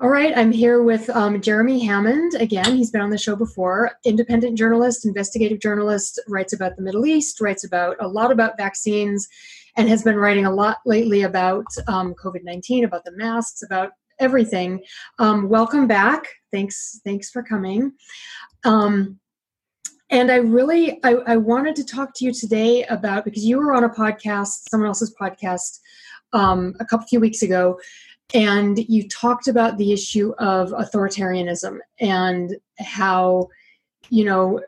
All right, I'm here with um, Jeremy Hammond again. He's been on the show before. Independent journalist, investigative journalist, writes about the Middle East, writes about a lot about vaccines, and has been writing a lot lately about um, COVID 19, about the masks, about everything. Um, welcome back. Thanks, thanks for coming. Um, and I really, I, I, wanted to talk to you today about because you were on a podcast, someone else's podcast, um, a couple few weeks ago, and you talked about the issue of authoritarianism and how you know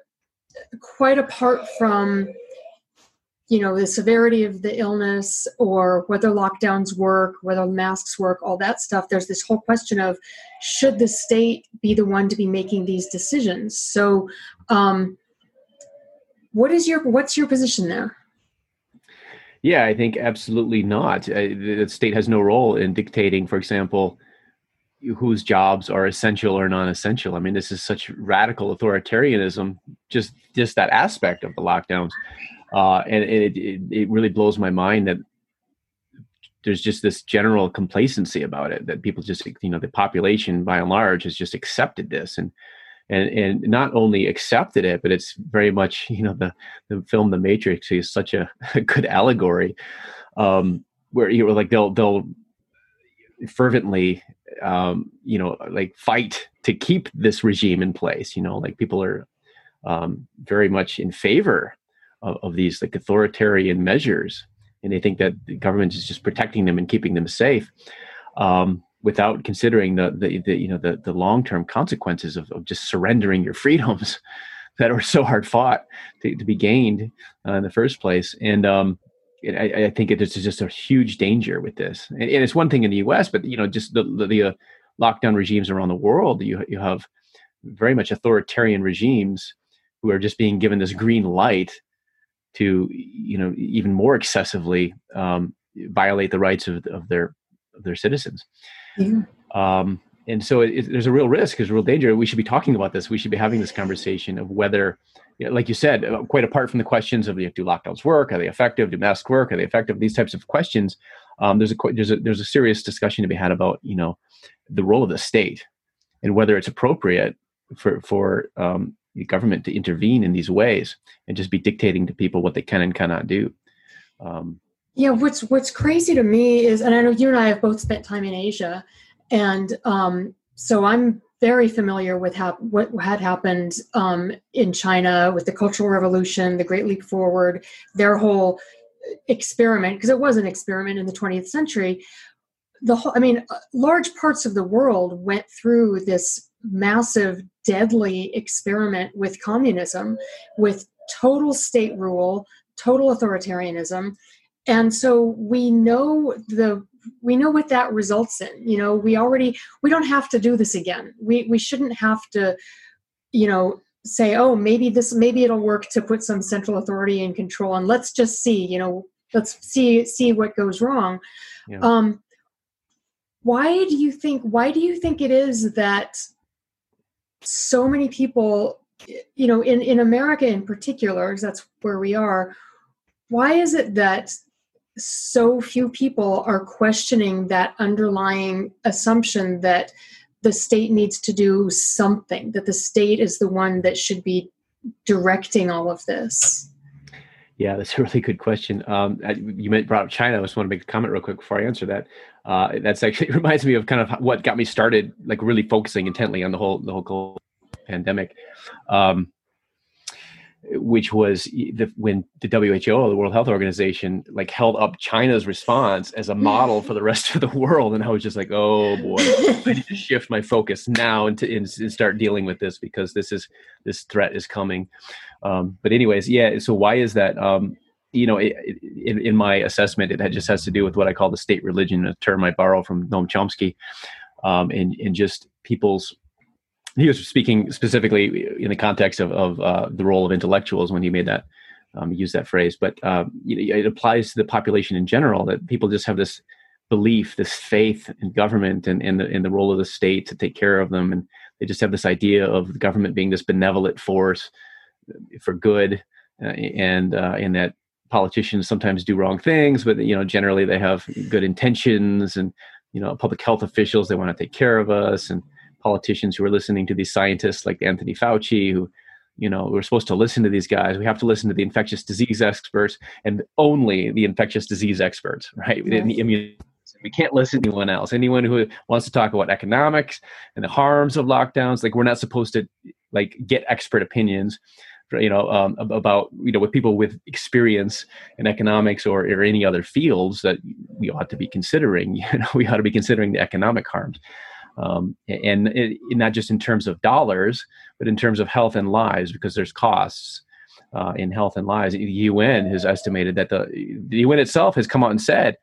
quite apart from you know the severity of the illness or whether lockdowns work whether masks work all that stuff there's this whole question of should the state be the one to be making these decisions? So um, what is your what's your position there yeah, I think absolutely not. Uh, the state has no role in dictating, for example, whose jobs are essential or non-essential. I mean, this is such radical authoritarianism. Just just that aspect of the lockdowns, uh, and it, it it really blows my mind that there's just this general complacency about it that people just you know the population by and large has just accepted this and and and not only accepted it, but it's very much you know the the film The Matrix is such a, a good allegory, um, where you know like they'll they'll fervently um, you know like fight to keep this regime in place. You know like people are um, very much in favor of, of these like authoritarian measures, and they think that the government is just protecting them and keeping them safe. Um, without considering the, the, the you know the, the long-term consequences of, of just surrendering your freedoms that are so hard fought to, to be gained uh, in the first place. And um, I, I, think there's just a huge danger with this. And, and, it's one thing in the us but you know just the, the, the uh, lockdown regimes around the world you, you have very much authoritarian regimes who are just being given this green light to you know even more excessively um, violate the rights of, of their of their citizens Um, and so it, it, there's a real risk, there's a real danger. We should be talking about this. We should be having this conversation of whether, you know, like you said, uh, quite apart from the questions of do lockdowns work? Are they effective? Do masks work? Are they effective? These types of questions. Um, there's a there's a there's a serious discussion to be had about you know the role of the state and whether it's appropriate for for um, the government to intervene in these ways and just be dictating to people what they can and cannot do. Um, yeah, what's what's crazy to me is, and I know you and I have both spent time in Asia, and um, so I'm very familiar with how, what had happened um, in China with the Cultural Revolution, the Great Leap Forward, their whole experiment, because it was an experiment in the 20th century. The whole, I mean, uh, large parts of the world went through this massive, deadly experiment with communism, with total state rule, total authoritarianism and so we know the we know what that results in. You know we already we don't have to do this again. We we shouldn't have to you know say oh maybe this maybe it'll work to put some central authority in control and let's just see you know let's see see what goes wrong. Yeah. um why do you think why do you think it is that so many people you know in in america in particular because that's where we are why is it that so few people are questioning that underlying assumption that the state needs to do something, that the state is the one that should be directing all of this? Yeah, that's a really good question. Um, you brought up China. I just want to make a comment real quick before I answer that. Uh, that's actually reminds me of kind of what got me started, like really focusing intently on the whole the whole pandemic. Um, which was the, when the WHO, the World Health Organization, like held up China's response as a model for the rest of the world, and I was just like, oh boy, I need to shift my focus now and, to, and, and start dealing with this because this is this threat is coming. Um, but anyways, yeah. So why is that? Um, you know, it, it, in, in, my assessment, it just has to do with what I call the state religion, a term I borrow from Noam Chomsky, um, and and just people's he was speaking specifically in the context of, of uh, the role of intellectuals when he made that um, use that phrase. But um, it applies to the population in general that people just have this belief this faith in government and in the, the role of the state to take care of them. And they just have this idea of the government being this benevolent force for good uh, and uh, and that politicians sometimes do wrong things but you know generally they have good intentions and you know public health officials they want to take care of us. And politicians who are listening to these scientists like Anthony Fauci who you know we're supposed to listen to these guys. We have to listen to the infectious disease experts and only the infectious disease experts right? Yes. the immune we can't listen to anyone else. Anyone who wants to talk about economics and the harms of lockdowns like we're not supposed to like get expert opinions you know um, about you know with people with experience in economics or, or any other fields that we ought to be considering you know we ought to be considering the economic harms um, and it, not just in terms of dollars but in terms of health and lives because there's costs uh, in health and lives the un has estimated that the, the un itself has come out and said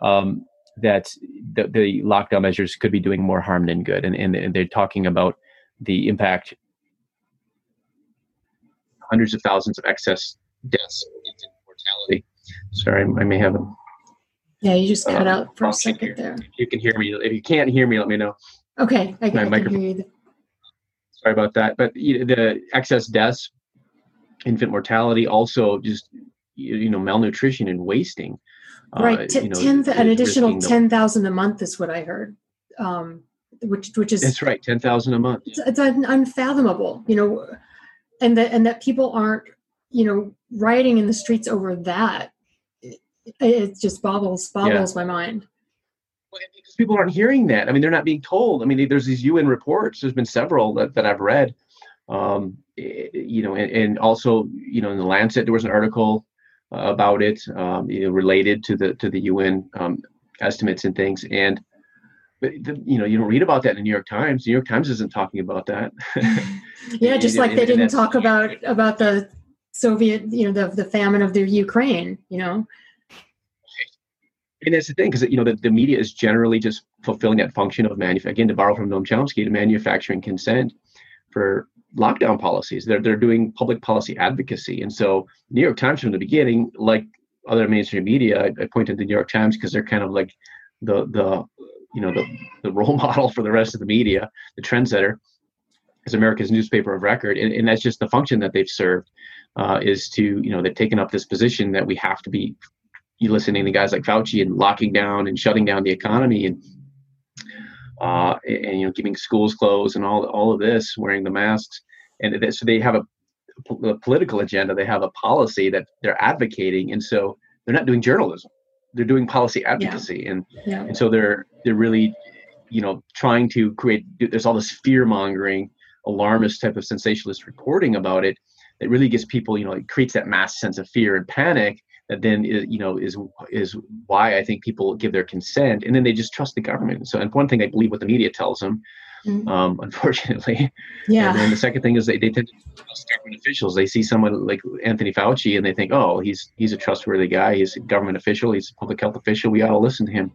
um, that the, the, lockdown measures could be doing more harm than good and, and, they're talking about the impact hundreds of thousands of excess deaths, mortality. Sorry, I may have a. Yeah, you just cut um, out for a second here. there. If you can hear me, if you can't hear me, let me know. Okay, I, My I can hear you. Sorry about that, but the excess deaths, infant mortality, also just you know malnutrition and wasting. Uh, right, uh, T- you know, 10, an additional ten thousand a month is what I heard. Um, which which is that's right, ten thousand a month. It's, it's unfathomable. You know, and that and that people aren't you know rioting in the streets over that it, it just boggles boggles yeah. my mind because people aren't hearing that i mean they're not being told i mean there's these un reports there's been several that, that i've read um, you know and, and, also you know in the lancet there was an article uh, about it um, you know related to the to the un um, estimates and things and but the, you know you don't read about that in the New York Times. The New York Times isn't talking about that. yeah, just like they didn't talk about about the Soviet, you know, the the famine of the Ukraine. You know. And that's the thing, because you know the, the media is generally just fulfilling that function of manufacturing. Again, to borrow from Noam Chomsky, to manufacturing consent for lockdown policies. They're they're doing public policy advocacy, and so New York Times from the beginning, like other mainstream media, I, I pointed to the New York Times because they're kind of like the the you know the, the role model for the rest of the media, the trendsetter, is America's newspaper of record, and, and that's just the function that they've served. Uh, is to you know they've taken up this position that we have to be you listening to guys like Fauci and locking down and shutting down the economy and uh, and, and you know keeping schools closed and all all of this, wearing the masks, and so they have a, a political agenda. They have a policy that they're advocating, and so they're not doing journalism they're doing policy advocacy, yeah. and yeah. and so they're they're really, you know, trying to create. There's all this fear mongering, alarmist type of sensationalist reporting about it that really gets people, you know, it creates that mass sense of fear and panic that then is, you know is is why I think people give their consent, and then they just trust the government. So, and one thing I believe what the media tells them Mm-hmm. Um, unfortunately. Yeah. And then the second thing is they, they tend to trust government officials. They see someone like Anthony Fauci and they think, oh, he's he's a trustworthy guy. He's a government official. He's a public health official. We ought to listen to him.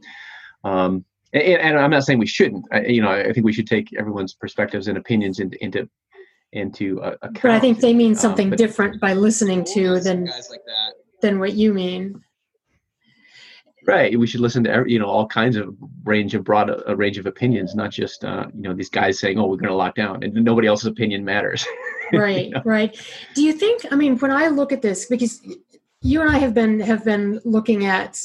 Um, and, and, I'm not saying we shouldn't. I, you know, I think we should take everyone's perspectives and opinions into into into account. But I think they mean um, something um, different by listening to than guys like than what you mean. Right. We should listen to every, you know all kinds of range of broad a range of opinions, not just uh, you know these guys saying, "Oh, we're going to lock down," and nobody else's opinion matters. right. you know? Right. Do you think? I mean, when I look at this, because you and I have been have been looking at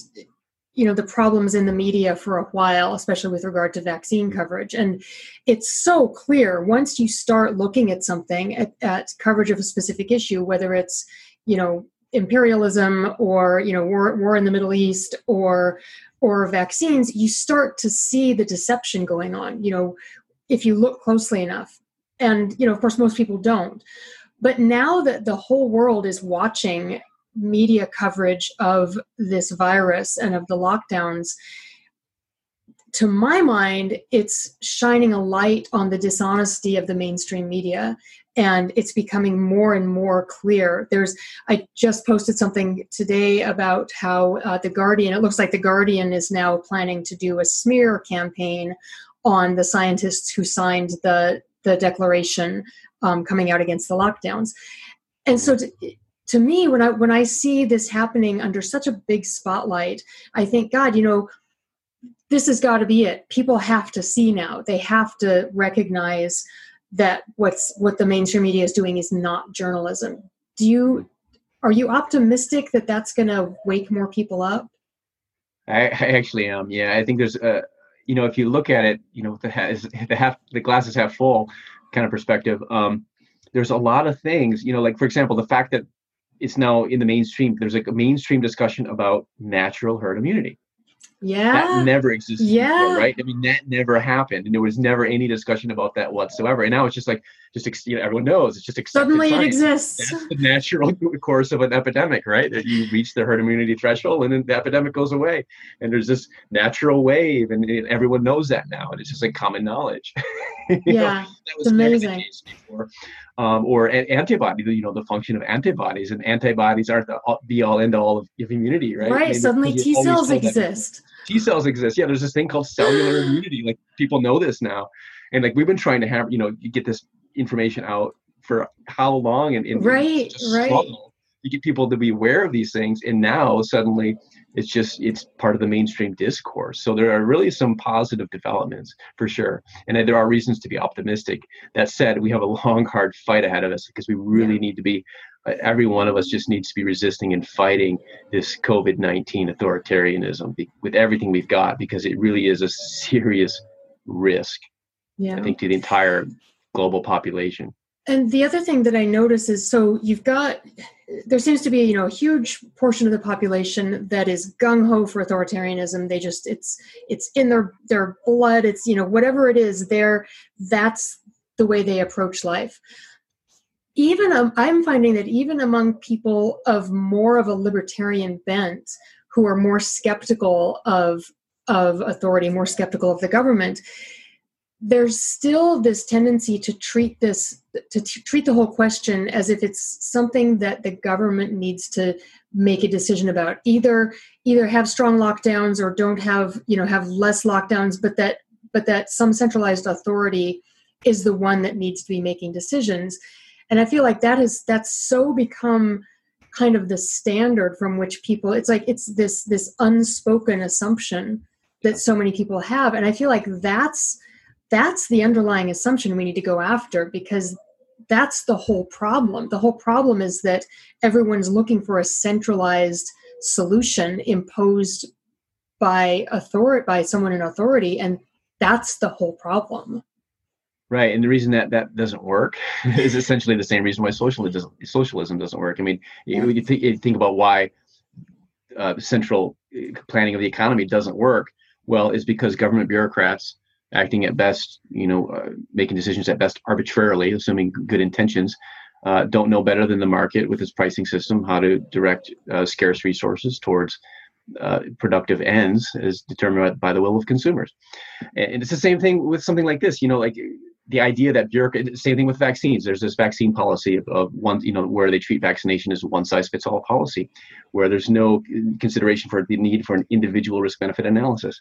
you know the problems in the media for a while especially with regard to vaccine coverage and it's so clear once you start looking at something at, at coverage of a specific issue whether it's you know imperialism or you know war, war in the middle east or or vaccines you start to see the deception going on you know if you look closely enough. And you know of course most people don't. But now that the whole world is watching media coverage of this virus and of the lockdowns to my mind it's shining a light on the dishonesty of the mainstream media and it's becoming more and more clear. There's i just posted something today about how uh, the guardian it looks like the guardian is now planning to do a smear campaign on the scientists who signed the the declaration um, coming out against the lockdowns. And so to, to me when i when i see this happening under such a big spotlight i think god you know this has got to be it. People have to see now. They have to recognize that what's what the mainstream media is doing is not journalism. Do you are you optimistic that that's going to wake more people up? I, I, actually am. Yeah, I think there's a you know, if you look at it, you know, the, the half the glass is half full kind of perspective. Um, there's a lot of things, you know, like for example, the fact that it's now in the mainstream. There's like a mainstream discussion about natural herd immunity. Yeah. That never existed yeah. before, right? I mean, that never happened. And there was never any discussion about that whatsoever. And now it's just like, just, you know, everyone knows it's just Suddenly science. it exists. That's the natural course of an epidemic, right? That you reach the herd immunity threshold and then the epidemic goes away. And there's this natural wave and everyone knows that now. And it's just like common knowledge. yeah. Know, that was amazing. Um, or antibody, you know, the function of antibodies and antibodies aren't the be all end all of immunity, right? Right. Suddenly T cells exist. T cells exist. Yeah, there's this thing called cellular immunity. Like people know this now, and like we've been trying to have you know get this information out for how long and, and right, right. Struggle. You get people to be aware of these things, and now suddenly it's just it's part of the mainstream discourse. So there are really some positive developments for sure, and there are reasons to be optimistic. That said, we have a long, hard fight ahead of us because we really yeah. need to be every one of us just needs to be resisting and fighting this COVID 19 authoritarianism with everything we've got because it really is a serious risk, yeah. I think, to the entire global population. And the other thing that I notice is so you've got there seems to be you know a huge portion of the population that is gung ho for authoritarianism. They just it's it's in their their blood. It's you know whatever it is, there that's the way they approach life even um, i'm finding that even among people of more of a libertarian bent who are more skeptical of of authority more skeptical of the government there's still this tendency to treat this to t- treat the whole question as if it's something that the government needs to make a decision about. Either either have strong lockdowns or don't have you know have less lockdowns but that but that some centralized authority is the one that needs to be making decisions and i feel like that is that's so become kind of the standard from which people it's like it's this this unspoken assumption that so many people have. And i feel like that's that's the underlying assumption we need to go after because that's the whole problem. The whole problem is that everyone's looking for a centralized solution imposed by authority by someone in authority and that's the whole problem Right, and the reason that that doesn't work is essentially the same reason why socialism doesn't, socialism doesn't work. I mean, you, you, think, you think about why uh, central uh, planning of the economy doesn't work. Well, is because government bureaucrats acting at best, you know, uh, making decisions at best arbitrarily, assuming good intentions, uh, don't know better than the market with its pricing system how to direct uh, scarce resources towards uh, productive ends as determined by the will of consumers. And it's the same thing with something like this. You know, like the idea that bureaucracy, same thing with vaccines. There's this vaccine policy of, of, one, you know, where they treat vaccination as a one size fits all policy, where there's no consideration for the need for an individual risk benefit analysis.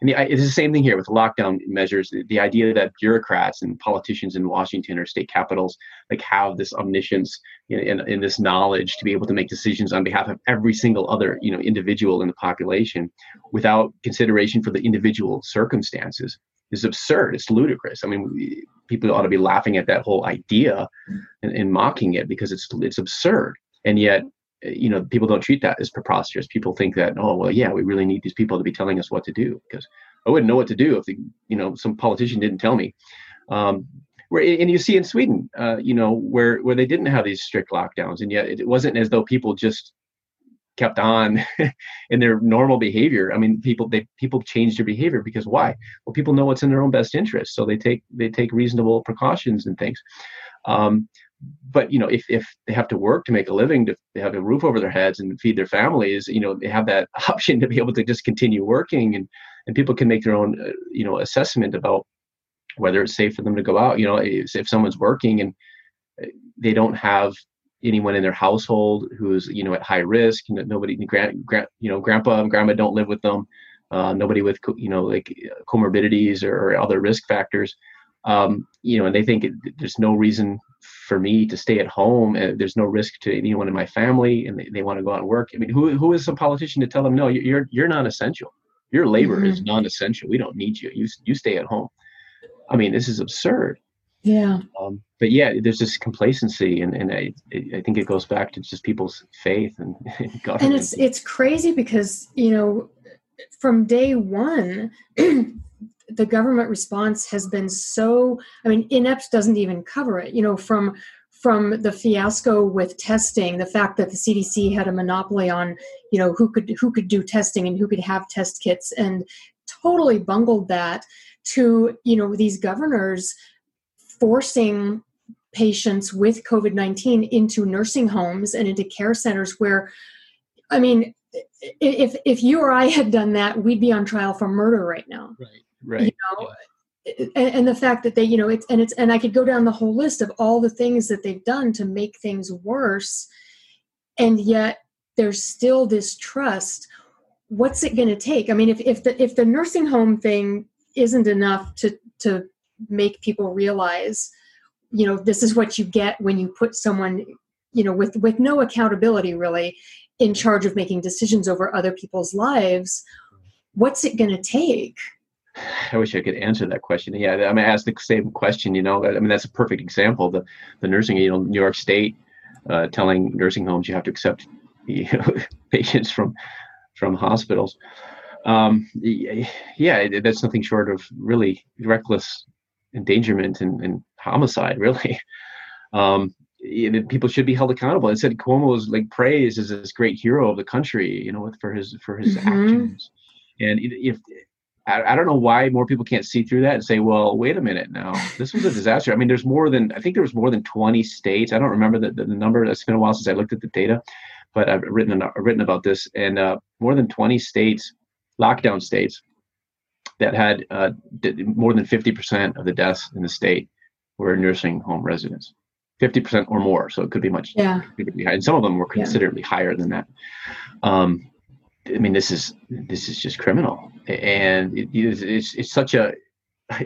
And the, it's the same thing here with lockdown measures. The, the, idea that bureaucrats and politicians in Washington or state capitals like have this omniscience and, and, this knowledge to be able to make decisions on behalf of every single other you know individual in the population without consideration for the individual circumstances is absurd. It's ludicrous. I mean, people ought to be laughing at that whole idea and, and mocking it because it's it's absurd. And yet, you know, people don't treat that as preposterous. People think that, oh, well, yeah, we really need these people to be telling us what to do because I wouldn't know what to do if the, you know some politician didn't tell me. Um, where and you see in Sweden, uh, you know, where where they didn't have these strict lockdowns, and yet it wasn't as though people just kept on in their normal behavior. I mean people they people change their behavior because why? Well people know what's in their own best interest so they take they take reasonable precautions and things. Um, but you know if, if they have to work to make a living to have a roof over their heads and feed their families you know they have that option to be able to just continue working and and people can make their own uh, you know assessment about whether it's safe for them to go out. You know if, if someone's working and uh, they don't have anyone in their household who's you know at high risk. You know, nobody, grand, grand, you know, grandpa and grandma don't live with them. Uh, nobody with you know like comorbidities or, or other risk factors. Um, you know, and they think it, there's no reason for me to stay at home. And there's no risk to anyone in my family, and they, they want to go out and work. I mean, who who is a politician to tell them no? You're you're non-essential. Your labor mm-hmm. is non-essential. We don't need you. You you stay at home. I mean, this is absurd. Yeah. Um, but yeah, there's this complacency, and, and I, I think it goes back to just people's faith and government. And it's it's crazy because you know, from day one, the government response has been so i mean inept doesn't even cover it you know from from the fiasco with testing the fact that the cdc had a monopoly on you know who could who could do testing and who could have test kits and totally bungled that to you know these governors forcing patients with covid-19 into nursing homes and into care centers where i mean if if you or i had done that we'd be on trial for murder right now. Right right you know yeah. and, and the fact that they you know it's and it's and i could go down the whole list of all the things that they've done to make things worse and yet there's still this trust. What's it going to take? I mean if, if the if the nursing home thing isn't enough to to make people realize you know this is what you get when you put someone you know with with no accountability really in charge of making decisions over other people's lives what's it going to take I wish I could answer that question. Yeah, I mean, ask the same question. You know, I mean, that's a perfect example. The the nursing, you know, New York State uh, telling nursing homes you have to accept you know, patients from from hospitals. Um, yeah, that's nothing short of really reckless endangerment and, and homicide. Really, um, people should be held accountable. And said Cuomo was like praised as this great hero of the country, you know, for his for his mm-hmm. actions. And if I, I, don't know why more people can't see through that and say, well, wait a minute now, this was a disaster. I mean, there's more than I think there was more than 20 states. I don't remember the, the, the number. It's been a while since I looked at the data, but I've written written about this, and uh, more than 20 states, lockdown states, that had uh, more than 50% of the deaths in the state were nursing home residents. 50% or more. So it could be much, yeah. Be. And some of them were considerably yeah. higher than that. Um, I mean, this is this is just criminal, and it, it's it's such a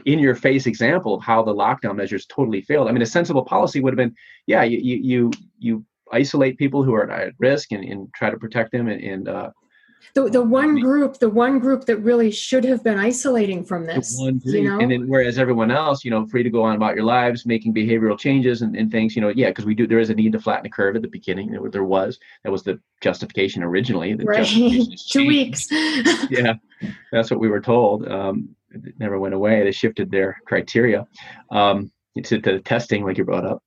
in your face example of how the lockdown measures totally failed. I mean, a sensible policy would have been, yeah, you you you isolate people who are at risk and, and try to protect them and, and uh, the, the one group the one group that really should have been isolating from this you know? and then whereas everyone else you know free to go on about your lives making behavioral changes and, and things you know yeah because we do there is a need to flatten the curve at the beginning. There, there was that was the justification originally right. two weeks. Yeah that's what we were told. Um, it never went away. They shifted their criteria um, to, to testing like you brought up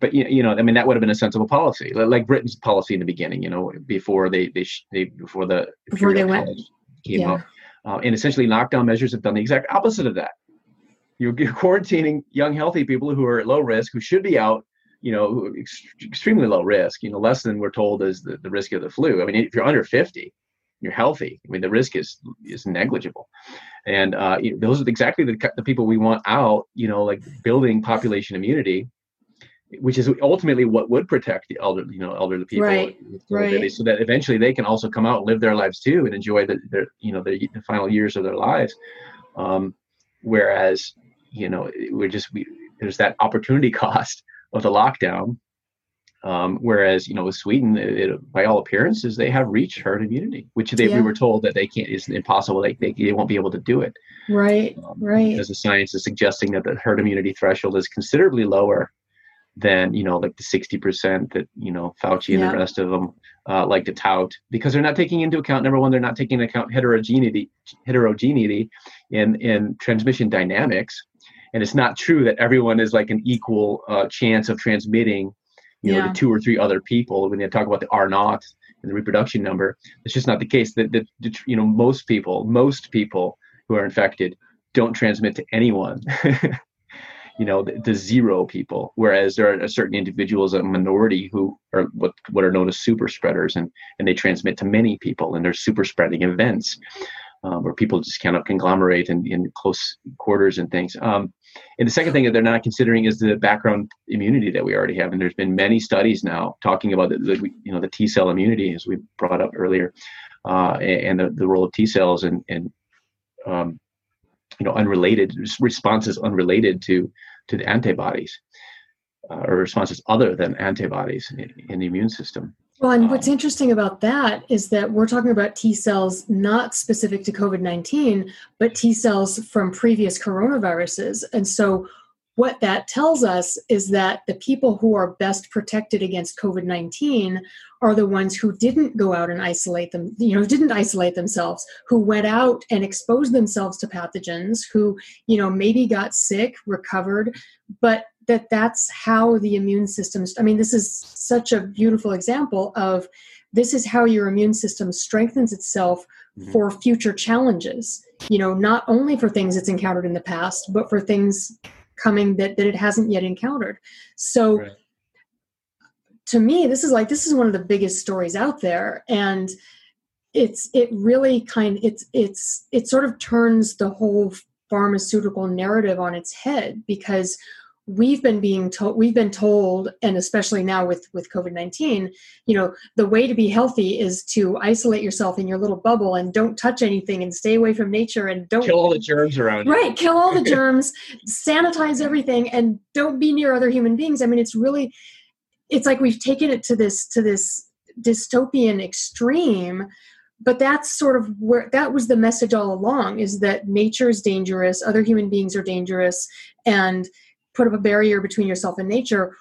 but you know, I mean, that would have been a sensible policy, like Britain's policy in the beginning. You know, before they they, they before the before they went came yeah. out, uh, and essentially lockdown measures have done the exact opposite of that. You're, you're quarantining young, healthy people who are at low risk, who should be out. You know, ex- extremely low risk. You know, less than we're told is the, the risk of the flu. I mean, if you're under 50, you're healthy. I mean, the risk is is negligible, and uh, you know, those are exactly the the people we want out. You know, like building population immunity which is ultimately what would protect the elderly, you know, elderly people, right? Right. So that eventually they can also come out and live their lives too and enjoy the, their, you know, the, the final years of their lives. Um, whereas, you know, we're just we, there's that opportunity cost of the lockdown. Um, whereas, you know, with Sweden, it, it, by all appearances, they have reached herd immunity, which they, yeah. we were told that they can't, is impossible. They, they, they won't be able to do it. Right, um, right. Because the science is suggesting that the herd immunity threshold is considerably lower than you know like the 60% that you know fauci and yeah. the rest of them uh, like to tout because they're not taking into account number one they're not taking into account heterogeneity heterogeneity in in transmission dynamics and it's not true that everyone is like an equal uh, chance of transmitting you know yeah. to two or three other people when they talk about the r naught and the reproduction number it's just not the case that, that you know most people most people who are infected don't transmit to anyone you know the, the, zero people whereas there are certain individuals a minority who are what what are known as super spreaders and and they transmit to many people and there's super spreading events um, where people just kind of conglomerate in, in close quarters and things. Um, and the second thing that they're not considering is the background immunity that we already have and there's been many studies now talking about the, the you know the t cell immunity as we brought up earlier uh, and, and the, the role of t cells and and um, you know unrelated responses unrelated to to the antibodies uh, or responses other than antibodies in, in, the immune system. Well and um, what's interesting about that is that we're talking about t cells not specific to covid-19 but t cells from previous coronaviruses. And so what that tells us is that the people who are best protected against COVID 19 are the ones who didn't go out and isolate them, you know, didn't isolate themselves, who went out and exposed themselves to pathogens, who, you know, maybe got sick, recovered, but that that's how the immune system, I mean, this is such a beautiful example of this is how your immune system strengthens itself mm-hmm. for future challenges you know not only for things it's encountered in the past but for things coming that, that it hasn't yet encountered so right. To me this is like this is one of the biggest stories out there and it's it really kind it's it's it sort of turns the whole pharmaceutical narrative on its head because we've been being told we've been told and especially now with with covid-19 you know the way to be healthy is to isolate yourself in your little bubble and don't touch anything and stay away from nature and don't kill all the germs around you. right kill all the germs sanitize everything and don't be near other human beings i mean it's really it's like we've taken it to this to this dystopian extreme but that's sort of where that was the message all along is that nature is dangerous other human beings are dangerous and put up a barrier between yourself and nature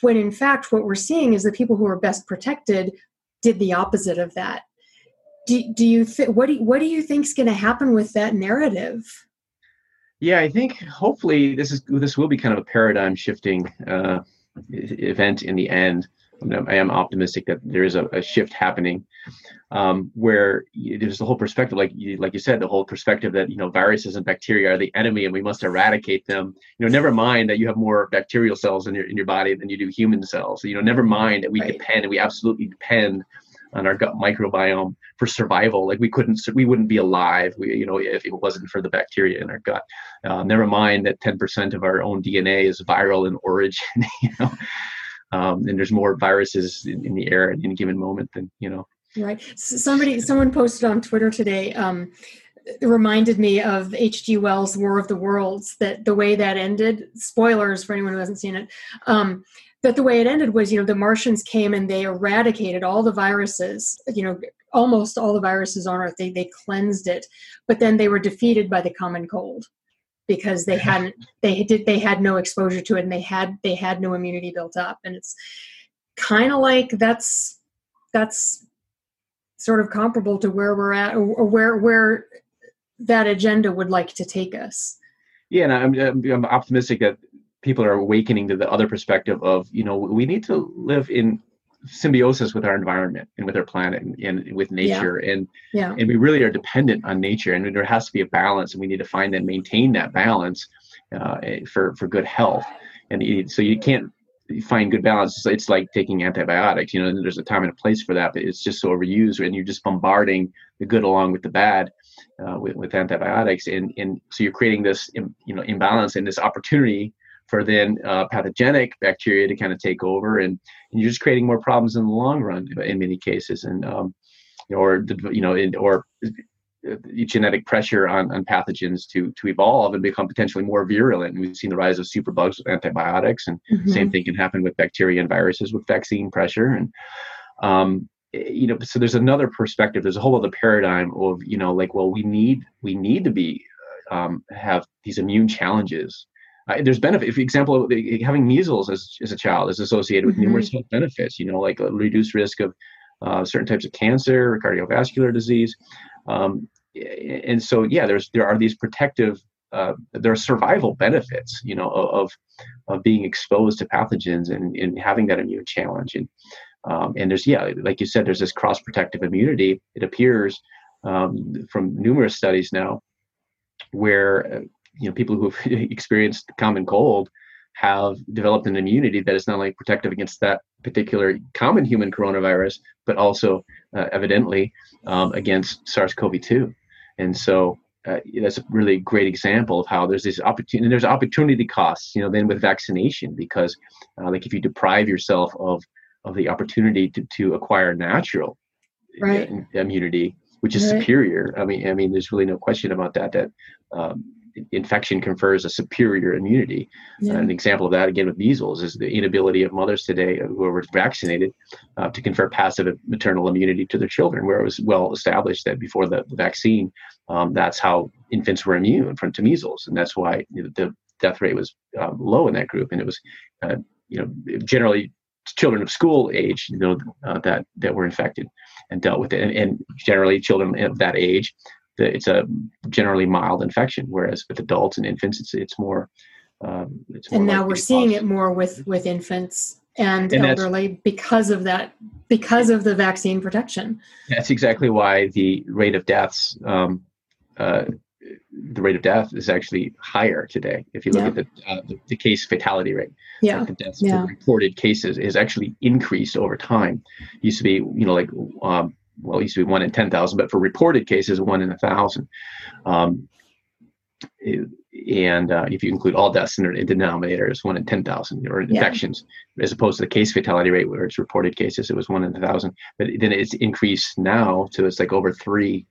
when in fact what we're seeing is the people who are best protected did the opposite of that. Do, do you think what do you, what do you think is going to happen with that narrative? Yeah i think hopefully this is this will be kind of a paradigm shifting uh, event in the end I am optimistic that there is a, a shift happening um, where there's the whole perspective, like you, like you said, the whole perspective that you know viruses and bacteria are the enemy and we must eradicate them. You know, never mind that you have more bacterial cells in your in your body than you do human cells. You know, never mind that we right. depend and we absolutely depend on our gut microbiome for survival. Like we couldn't, we wouldn't be alive. We, you know, if it wasn't for the bacteria in our gut. Uh, never mind that 10% of our own DNA is viral in origin. You know, um, and there's more viruses in, in, the air at any given moment than you know right somebody someone posted on twitter today um, reminded me of hg wells war of the worlds that the way that ended spoilers for anyone who hasn't seen it um, that the way it ended was you know the martians came and they eradicated all the viruses you know almost all the viruses on earth. They, they cleansed it but then they were defeated by the common cold because they hadn't they did they had no exposure to it and they had they had no immunity built up. And it's kind of like that's that's sort of comparable to where we're at or where where that agenda would like to take us. Yeah and i'm i'm optimistic that people are awakening to the other perspective of you know we need to live in symbiosis with our environment and with our planet and, and with nature yeah. and yeah. and we really are dependent on nature and there has to be a balance and we need to find and maintain that balance uh, for for good health and so you can't find good balance it's like taking antibiotics you know there's a time and a place for that but it's just so overused and you're just bombarding the good along with the bad uh, with, with antibiotics and and so you're creating this you know imbalance and this opportunity for then uh, pathogenic bacteria to kind of take over, and, and, you're just creating more problems in the long run in many cases, and um, or you know, in, or uh, genetic pressure on, on pathogens to to evolve and become potentially more virulent. And we've seen the rise of superbugs with antibiotics, and mm-hmm. same thing can happen with bacteria and viruses with vaccine pressure. And um, you know, so there's another perspective. There's a whole other paradigm of you know, like, well, we need we need to be um, have these immune challenges uh, there's benefit. For example, having measles as, as a child is associated with mm-hmm. numerous health benefits. You know, like a reduced risk of uh, certain types of cancer, cardiovascular disease, um, and so yeah, there's there are these protective, uh, there are survival benefits. You know, of of being exposed to pathogens and, and having that immune challenge. And um, and there's yeah, like you said, there's this cross protective immunity. It appears um, from numerous studies now where uh, you know people who've experienced common cold have developed an immunity that is not only protective against that particular common human coronavirus, but also uh, evidently um, against SARS-CoV-2. And so uh, that's a really great example of how there's this opportunity. There's opportunity costs, you know, then with vaccination because, uh, like, if you deprive yourself of of the opportunity to, to acquire natural right. immunity, which is right. superior. I mean, I mean, there's really no question about that. That um, infection confers a superior immunity. Yeah. an example of that, again, with measles, is the inability of mothers today who are vaccinated uh, to confer passive maternal immunity to their children, where it was well established that before the, the vaccine, um, that's how infants were immune from to measles, and that's why the death rate was um, low in that group, and it was uh, you know generally children of school age you know uh, that that were infected and dealt with it, and, and generally children of that age. It's a generally mild infection, whereas with adults and infants, it's it's more. Um, it's more and now we're seeing it more with with infants and, and elderly because of that because of the vaccine protection that's exactly why the rate of deaths um, uh, the rate of death is actually higher today if you look yeah. at the, uh, the, the case fatality rate yeah like the deaths yeah. reported cases is actually increased over time it used to be you know like um, well it used to be one in 10,000 but for reported cases one in a thousand um, and uh, if you include all deaths in the denominator, it's one in 10,000 or infections, yeah. as opposed to the case fatality rate where it's reported cases, it was one in a thousand. But then it's increased now to it's like over three.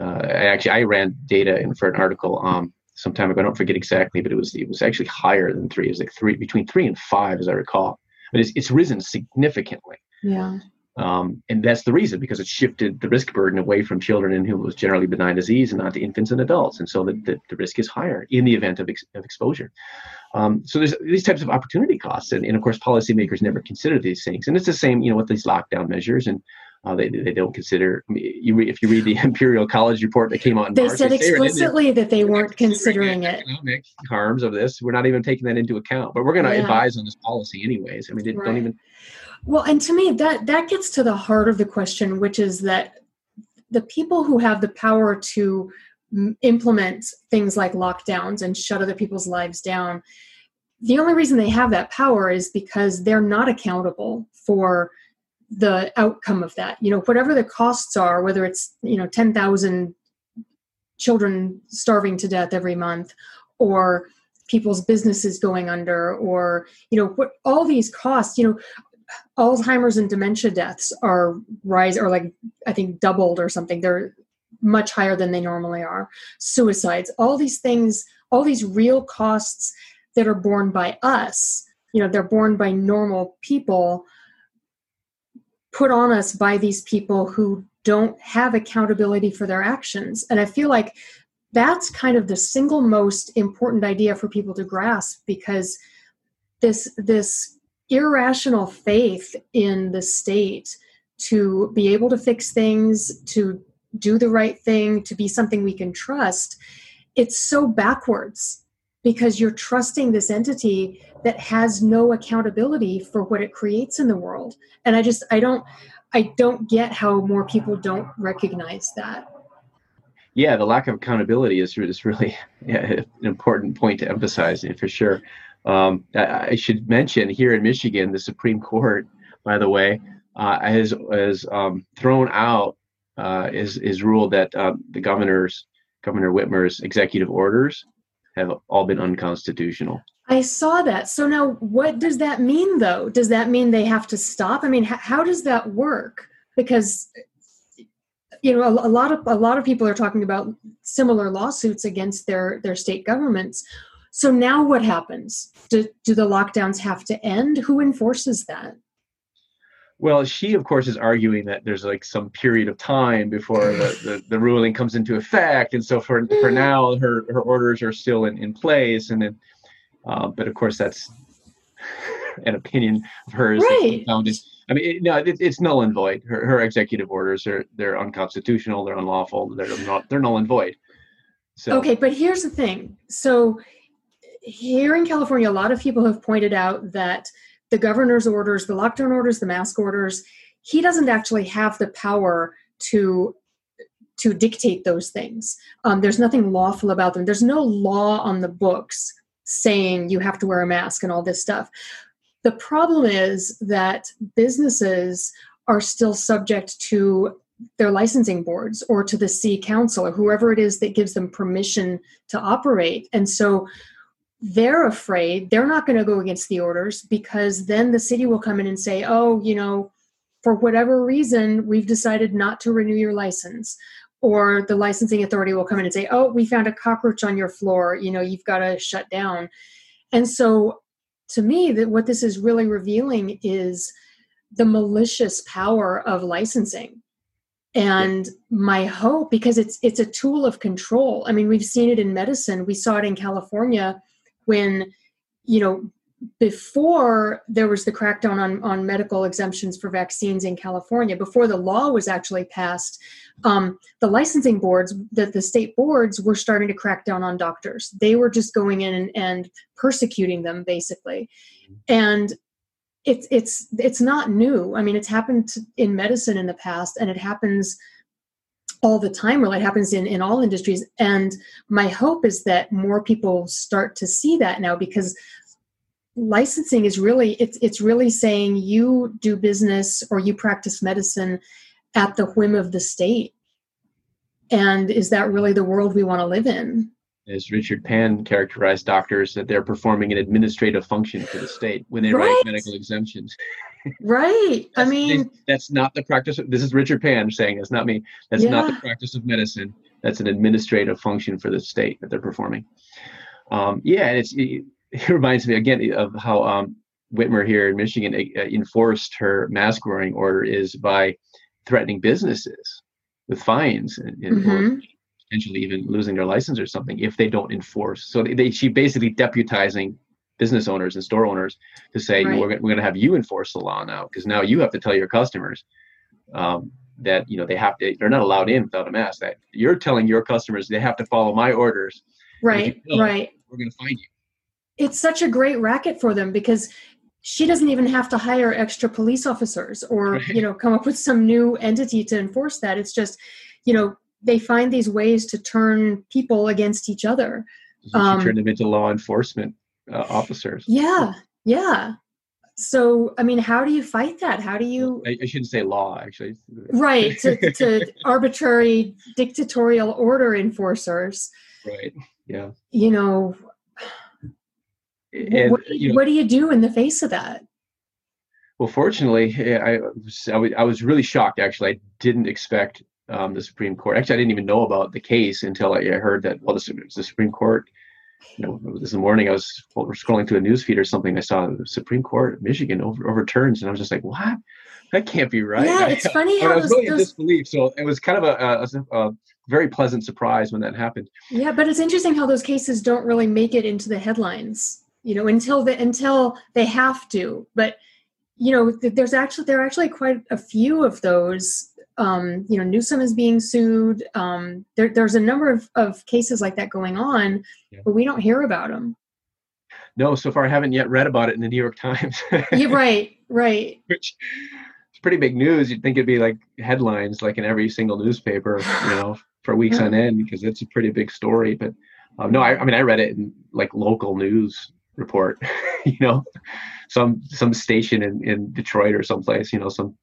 Uh, actually, I ran data in for an article um, some time ago. I don't forget exactly, but it was it was actually higher than three. It was like three between three and five, as I recall. But it's it's risen significantly. Yeah. Um, and that's the reason because it shifted the risk burden away from children in who was generally benign disease and not to infants and adults. And so the, the, the risk is higher in the event of, ex, of exposure. Um, so there's these types of opportunity costs. And, and of course, policymakers never consider these things. And it's the same, you know, with these lockdown measures and uh, they, they don't consider. You re, if you read the Imperial College report that came out, in they March, said they explicitly that they weren't considering it. Economic harms of this, we're not even taking that into account. But we're going to yeah. advise on this policy anyways. I mean, they right. don't even well, and to me, that that gets to the heart of the question, which is that the people who have the power to implement things like lockdowns and shut other people's lives down, the only reason they have that power is because they're not accountable for the outcome of that. You know, whatever the costs are, whether it's you know ten thousand children starving to death every month, or people's businesses going under or you know what all these costs you know Alzheimer's and dementia deaths are rise or like I think doubled or something. They're much higher than they normally are. Suicides, all these things, all these real costs that are borne by us, you know, they're borne by normal people, put on us by these people who don't have accountability for their actions. And I feel like that's kind of the single most important idea for people to grasp because this this irrational faith in the state to be able to fix things, to do the right thing, to be something we can trust, it's so backwards because you're trusting this entity that has no accountability for what it creates in the world. And I just I don't I don't get how more people don't recognize that. Yeah, the lack of accountability is, is really yeah, an important point to emphasize for sure. Um, I, should mention here in Michigan, the Supreme Court, by the way, uh, has has um, thrown out uh, is is ruled that uh, the governor's Governor Whitmer's executive orders have all been unconstitutional. I saw that. So now, what does that mean, though? Does that mean they have to stop? I mean, h- how does that work? Because you know, a, a lot of a lot of people are talking about similar lawsuits against their their state governments so now what happens? Do, do the lockdowns have to end? Who enforces that? Well, she, of course, is arguing that there's like some period of time before the, the, the, ruling comes into effect. And so for, for mm. now, her, her orders are still in, in place. And then, uh, but of course, that's an opinion of hers. Right. I mean, it, no, it, it's null and void. Her, her executive orders are they're unconstitutional. They're unlawful. They're not. They're null and void. So okay, but here's the thing. So here in California, a lot of people have pointed out that the governor's orders, the lockdown orders, the mask orders, he doesn't actually have the power to to dictate those things. Um, there's nothing lawful about them. There's no law on the books saying you have to wear a mask and all this stuff. The problem is that businesses are still subject to their licensing boards or to the city council or whoever it is that gives them permission to operate. And so they're afraid they're not going to go against the orders because then the city will come in and say, oh, you know, for whatever reason, we've decided not to renew your license. Or the licensing authority will come in and say, oh, we found a cockroach on your floor, you know, you've got to shut down. And so to me, that what this is really revealing is the malicious power of licensing and my hope because it's it's a tool of control i mean we've seen it in medicine we saw it in california when you know before there was the crackdown on, on medical exemptions for vaccines in California, before the law was actually passed, um, the licensing boards, the, the state boards were starting to crack down on doctors. They were just going in and, and persecuting them basically. And it's it's it's not new. I mean, it's happened in medicine in the past, and it happens all the time really it happens in in all industries. And my hope is that more people start to see that now because licensing is really it's it's really saying you do business or you practice medicine at the whim of the state. And is that really the world we want to live in? As richard pan characterized doctors that they're performing an administrative function for the state when they right. write medical exemptions right i mean that's not the practice of, this is richard pan saying that's not me that's yeah. not the practice of medicine that's an administrative function for the state that they're performing um, yeah it's it, it reminds me again of how um, Whitmer here in Michigan uh, enforced her mask wearing order is by threatening businesses with fines and, and mm-hmm. potentially even losing their license or something if they don't enforce. So they, they she basically deputizing business owners and store owners to say right. we're, we're going to have you enforce the law now because now you have to tell your customers um, that you know they have to they're not allowed in without a mask. That you're telling your customers they have to follow my orders. Right. Right. We're going to find you it's such a great racket for them because she doesn't even have to hire extra police officers or right. you know come up with some new entity to enforce that it's just you know they find these ways to turn people against each other um, turn them into law enforcement uh, officers yeah yeah so i mean how do you fight that how do you i, I shouldn't say law actually right to, to arbitrary dictatorial order enforcers right yeah you know and, what, you know, what do you do in the face of that? Well, fortunately, I was, I was really shocked. Actually, I didn't expect um, the Supreme Court. Actually, I didn't even know about the case until I heard that. Well, the, the Supreme Court. You know, this morning I was scrolling through a news feed or something. I saw the Supreme Court of Michigan over, overturns, and I was just like, "What? That can't be right." Yeah, it's funny how I was really those... in disbelief. So it was kind of a, a, a very pleasant surprise when that happened. Yeah, but it's interesting how those cases don't really make it into the headlines you know until the until they have to but you know there's actually there are actually quite a few of those um, you know newsom is being sued. Um, there, there's a number of, of cases like that going on yeah. but we don't hear about them no so far i haven't yet read about it in the new york times. Yeah, right right. Which is pretty big news. You'd think it'd be like headlines like in every single newspaper you know for weeks yeah. on end because it's a pretty big story but um, no I, I mean i read it in like local news report you know? Some some station in, in detroit or someplace you know some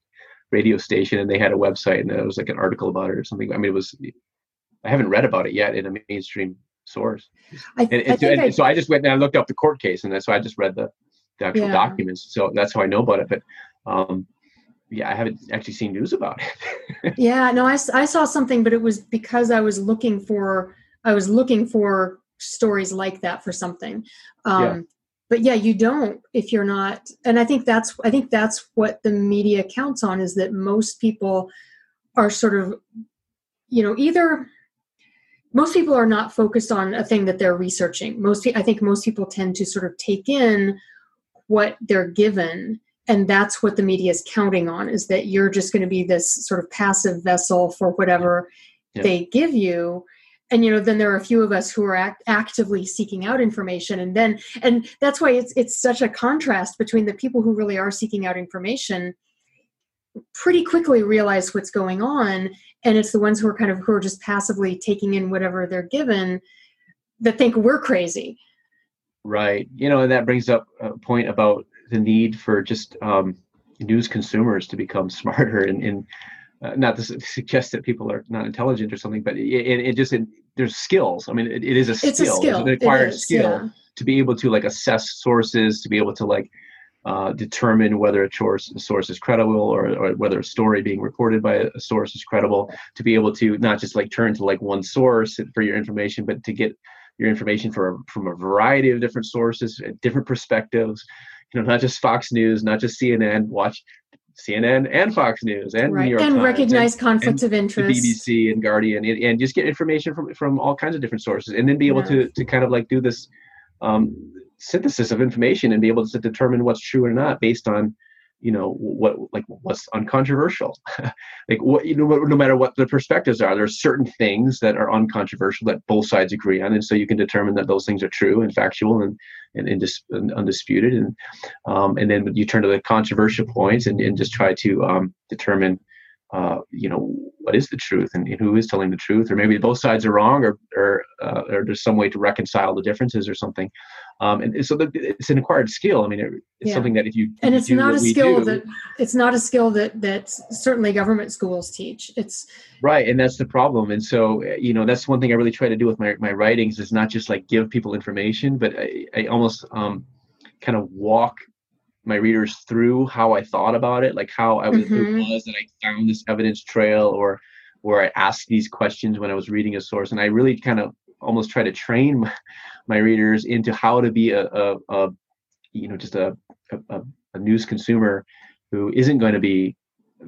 radio station and they had a website and there was like an article about it or something. I mean it was i haven't read about it yet in a mainstream source. I, and, and, and I, so i just went and i looked up the court case and that's why i just read the, the actual yeah. documents. So that's how i know about it but um yeah i haven't actually seen news about it. Yeah no I, I saw something but it was because i was looking for i was looking for stories like that for something. Um, yeah. But yeah you don't if you're not and i think that's i think that's what the media counts on is that most people are sort of you know either most people are not focused on a thing that they're researching. Most i think most people tend to sort of take in what they're given and that's what the media is counting on is that you're just going to be this sort of passive vessel for whatever they give you and you know then there are a few of us who are act- actively seeking out information. And then and that's why it's it's such a contrast between the people who really are seeking out information pretty quickly realize what's going on and it's the ones who are kind of who are just passively taking in whatever they're given that think we're crazy. Right. You know and that brings up a point about the need for just um, news consumers to become smarter and, and uh, not to suggest that people are not intelligent or something, but it, it just it, there's skills. I mean, it, it is a it's skill, a skill. It's an acquired it is, skill yeah. to be able to like assess sources, to be able to like uh, determine whether a source, a source is credible or, or whether a story being reported by a source is credible. To be able to not just like turn to like one source for your information, but to get your information from from a variety of different sources, different perspectives. You know, not just Fox News, not just CNN. Watch CNN and Fox News and right. New York and Times recognize and, conflicts and of interest. BBC and Guardian, and, and, just get information from from all kinds of different sources, and then be able yeah. to to kind of like do this um, synthesis of information and be able to determine what's true or not based on you know what like what's uncontroversial. Like what you know no matter what the perspectives are there are certain things that are uncontroversial that both sides agree on and so you can determine that those things are true and factual and and, and, dis, and undisputed and um, and then you turn to the controversial points and, and just try to um, determine uh, you know what is the truth and, and, who is telling the truth? Or maybe both sides are wrong or or, uh, or there's some way to reconcile the differences or something. Um, and so the, it's an acquired skill. I mean it, it's yeah. something that if you and it's not a skill do, that it's not a skill that that certainly government schools teach. It's right and that's the problem. And so you know that's one thing i really try to do with my, my writings is not just like give people information but i, I almost um, kind of walk my readers through how I thought about it, like how I was, mm-hmm. it was that I found this evidence trail or where I asked these questions when I was reading a source. And I really kind of almost try to train my, my readers into how to be a, a, a you know, just a, a, a, news consumer who isn't going to be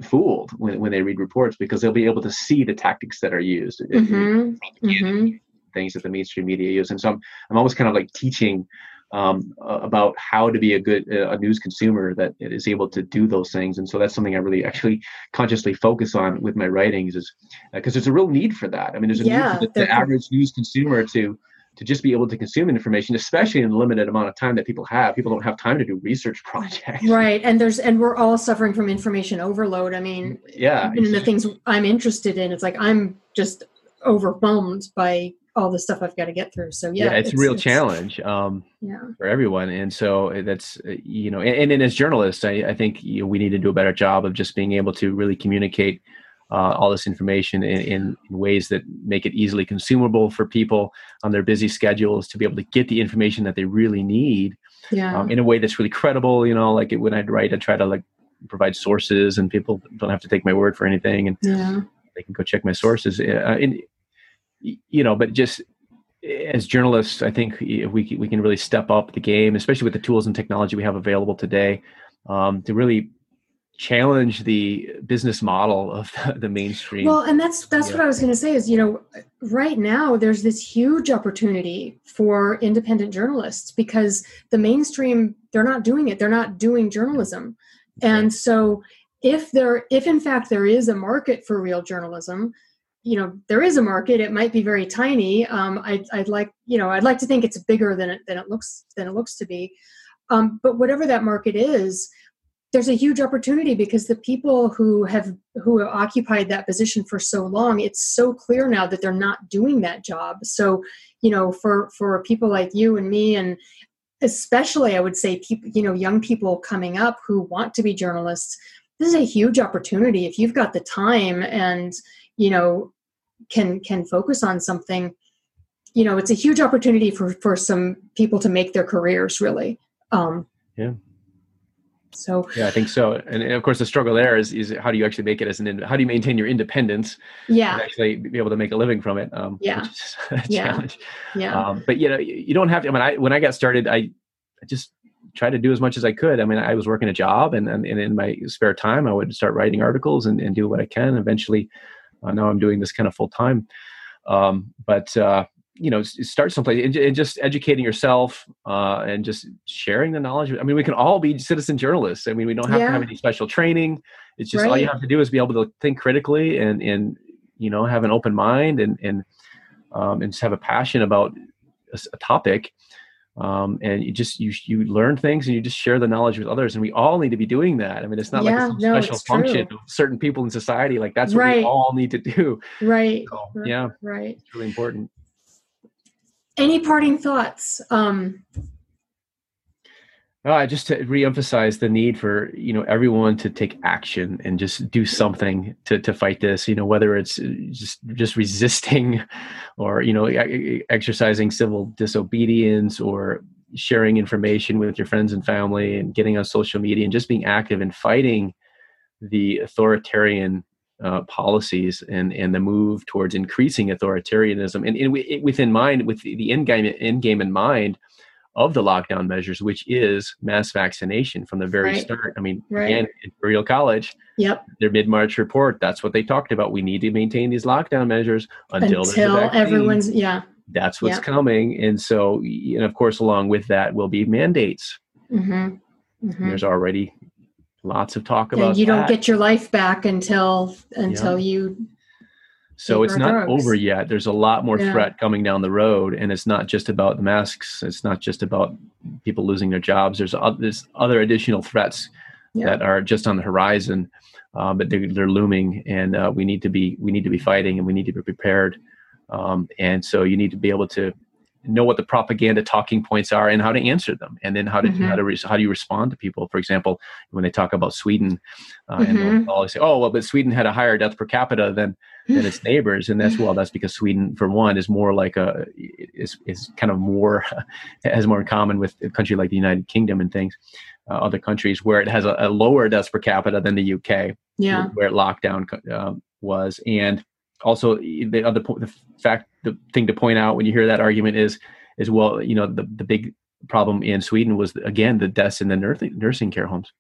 fooled when, when they read reports because they'll be able to see the tactics that are used. Mm-hmm. Mm-hmm. Things that the mainstream media use. And so I'm, I'm always kind of like teaching um, about how to be a good uh, a news consumer that is able to do those things. And so that's something i really actually consciously focus on with my writings is because uh, there's a real need for that. I mean there's a yeah, need for the, the average news consumer to to just be able to consume information especially in the limited amount of time that people have. People don't have time to do research projects. Right and there's and we're all suffering from information overload. I mean yeah in the things i'm interested in it's like i'm just overwhelmed by all the stuff I've got to get through. So yeah, yeah it's, it's, a real it's, challenge um, yeah. for everyone. And so uh, that's, uh, you know, and, and as journalists, I, I think you know, we need to do a better job of just being able to really communicate uh, all this information in, in, in, ways that make it easily consumable for people on their busy schedules to be able to get the information that they really need yeah. um, in a way that's really credible. You know, like it, when I'd write, I try to like provide sources and people don't have to take my word for anything. And yeah. they can go check my sources. Uh, and you know, but just as journalists, I think we we can really step up the game, especially with the tools and technology we have available today, um, to really challenge the business model of the, mainstream. Well, and that's that's yeah. what I was going to say is you know right now there's this huge opportunity for independent journalists because the mainstream they're not doing it. They're not doing journalism, and so if there if in fact there is a market for real journalism you know there is a market. It might be very tiny. Um, I'd, I'd like you know i'd like to think it's bigger than it than it looks than it looks to be. Um, but whatever that market is there's a huge opportunity because the people who have who have occupied that position for so long it's so clear now that they're not doing that job. So you know for for people like you and me and especially i would say people you know young people coming up who want to be journalists this is a huge opportunity. If you've got the time and you know can can focus on something you know it's a huge opportunity for for some people to make their careers really. Um yeah. So yeah i think so. And, and, of course the struggle there is is how do you actually make it as an how do you maintain your independence yeah. actually be able to make a living from it um yeah. yeah. challenge. yeah. Um but you know you don't have to i mean i when i got started i i just tried to do as much as i could. I mean i was working a job and and, and in my spare time i would start writing articles and, and do what i can. Eventually uh, now I'm doing this kind of full time. Um, but uh, you know, start someplace and, and just educating yourself uh, and just sharing the knowledge. I mean, we can all be citizen journalists. I mean, we don't have yeah. to have any special training. It's just right. all you have to do is be able to think critically and and you know have an open mind and and um, and just have a passion about a, a topic um, and you just you you learn things and you just share the knowledge with others and we all need to be doing that. I mean it's not yeah, like a no, special function of certain people in society like that's what right. we all need to do. Right so, yeah right. it's really important. Any parting thoughts? Um uh, just to reemphasize the need for you know everyone to take action and just do something to to fight this. You know whether it's uh, just just resisting, or you know exercising civil disobedience, or sharing information with your friends and family, and getting on social media, and just being active and fighting the authoritarian uh, policies and and the move towards increasing authoritarianism and, and within mind with the end game end game in mind of the lockdown measures, which is mass vaccination from the very right. start. I mean, right. again, Imperial College, yep, their mid March report, that's what they talked about. We need to maintain these lockdown measures until, until everyone's, yeah, that's what's yep. coming. And so, and of course, along with that will be mandates. Mm-hmm. Mm-hmm. There's already lots of talk about. And you don't get your life back until until yeah. you. So it's not drugs. over yet. There's a lot more yeah. threat coming down the road, and it's not just about the masks. It's not just about people losing their jobs. There's other, there's other additional threats yeah. that are just on the horizon, uh, but they're, they're looming, and uh, we need to be we need to be fighting, and we need to be prepared. Um, and so you need to be able to know what the propaganda talking points are and how to answer them and then how to mm-hmm. how to re- how do you respond to people for example when they talk about sweden uh, mm-hmm. and they'll, mm-hmm. always say oh well but sweden had a higher death per capita than than its neighbors and that's well that's because sweden for one is more like a is, is kind of more has more in common with a country like the united kingdom and things uh, other countries where it has a, a, lower death per capita than the uk yeah where lockdown um, was and also the other the fact the thing to point out when you hear that argument is is well you know the, the big problem in sweden was again the deaths in the nursing, nursing care homes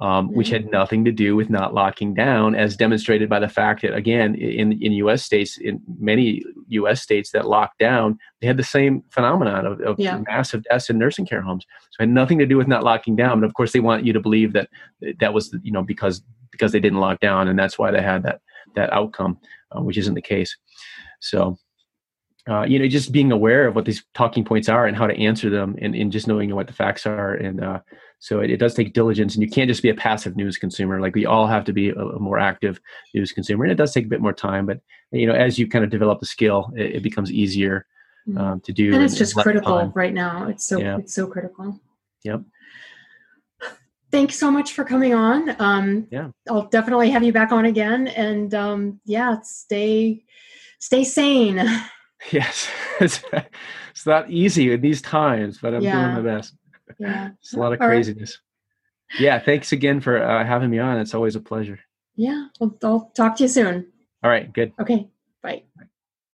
um, mm-hmm. which had mm. nothing to do with not locking down as demonstrated by the fact that again in, in us states in many us states that locked down they had the same phenomenon of, of yeah. massive deaths in nursing care homes so it had nothing to do with not locking down and of course they want you to believe that that was you know because because they didn't lock down and that's why they had that that outcome uh, which isn't the case so uh, you know, just being aware of what these talking points are and how to answer them, and, and just knowing what the facts are. And uh, so it, it, does take diligence, and you can't just be a passive news consumer. Like we all have to be a, a, more active news consumer, and it does take a bit more time. But you know, as you kind of develop the skill, it, it becomes easier mm-hmm. um, to do. And it's just critical time. right now. It's so yeah. it's so critical. Yep. Thanks so much for coming on. Um, yeah, I'll definitely have you back on again, and um, yeah, stay stay sane. Yes, it's, it's not easy in these times, but I'm yeah. doing my best. Yeah, it's a lot of craziness. Right. Yeah, thanks again for uh, having me on. It's always a pleasure. Yeah, I'll, I'll talk to you soon. All right, good. Okay, bye.